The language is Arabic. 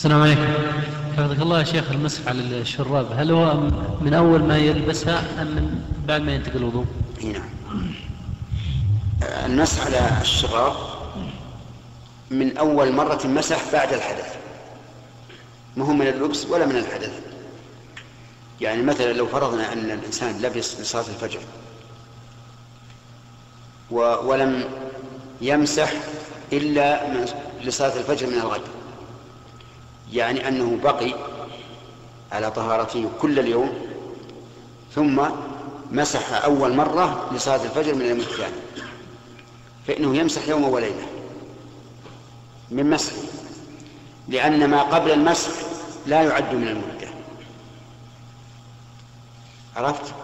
السلام عليكم. حفظك الله يا شيخ المسح على الشراب هل هو من أول ما يلبسها أم من بعد ما ينتقل الوضوء؟ نعم. المسح على الشراب من أول مرة مسح بعد الحدث. ما هو من اللبس ولا من الحدث. يعني مثلا لو فرضنا أن الإنسان لبس لصلاة الفجر ولم يمسح إلا لصلاة الفجر من الغد. يعني أنه بقي على طهارته كل اليوم ثم مسح أول مرة لصلاة الفجر من اليوم الثاني فإنه يمسح يوم وليلة من مسح لأن ما قبل المسح لا يعد من المدة عرفت؟